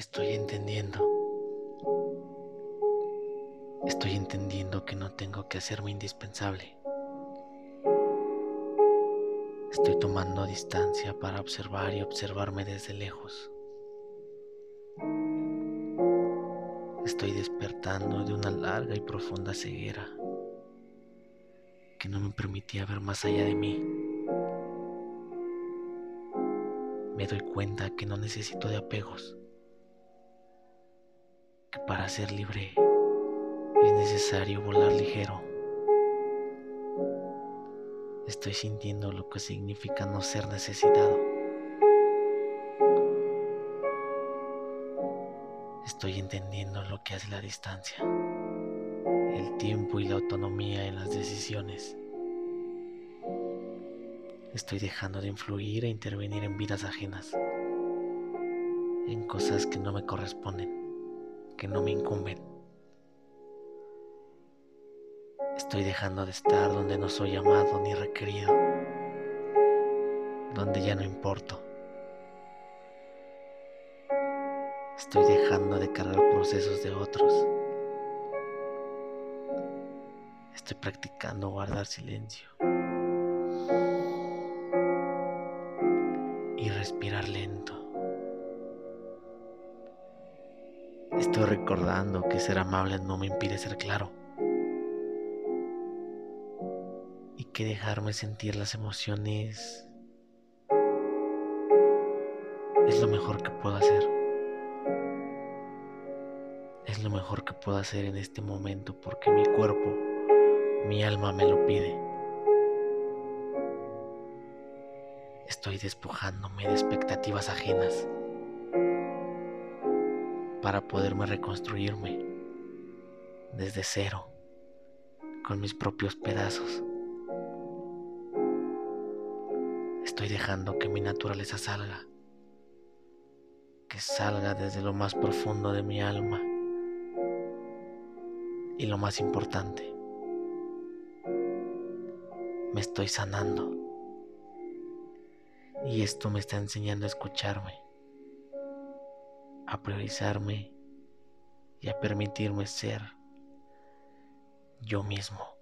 Estoy entendiendo. Estoy entendiendo que no tengo que hacerme indispensable. Estoy tomando distancia para observar y observarme desde lejos. Estoy despertando de una larga y profunda ceguera que no me permitía ver más allá de mí. Me doy cuenta que no necesito de apegos, que para ser libre es necesario volar ligero. Estoy sintiendo lo que significa no ser necesitado. Estoy entendiendo lo que hace la distancia, el tiempo y la autonomía en las decisiones. Estoy dejando de influir e intervenir en vidas ajenas, en cosas que no me corresponden, que no me incumben. Estoy dejando de estar donde no soy amado ni requerido, donde ya no importo. Estoy dejando de cargar procesos de otros. Estoy practicando guardar silencio y respirar lento. Estoy recordando que ser amable no me impide ser claro. Y que dejarme sentir las emociones es lo mejor que puedo hacer. Es lo mejor que puedo hacer en este momento porque mi cuerpo, mi alma me lo pide. Estoy despojándome de expectativas ajenas para poderme reconstruirme desde cero, con mis propios pedazos. Estoy dejando que mi naturaleza salga, que salga desde lo más profundo de mi alma. Y lo más importante, me estoy sanando. Y esto me está enseñando a escucharme, a priorizarme y a permitirme ser yo mismo.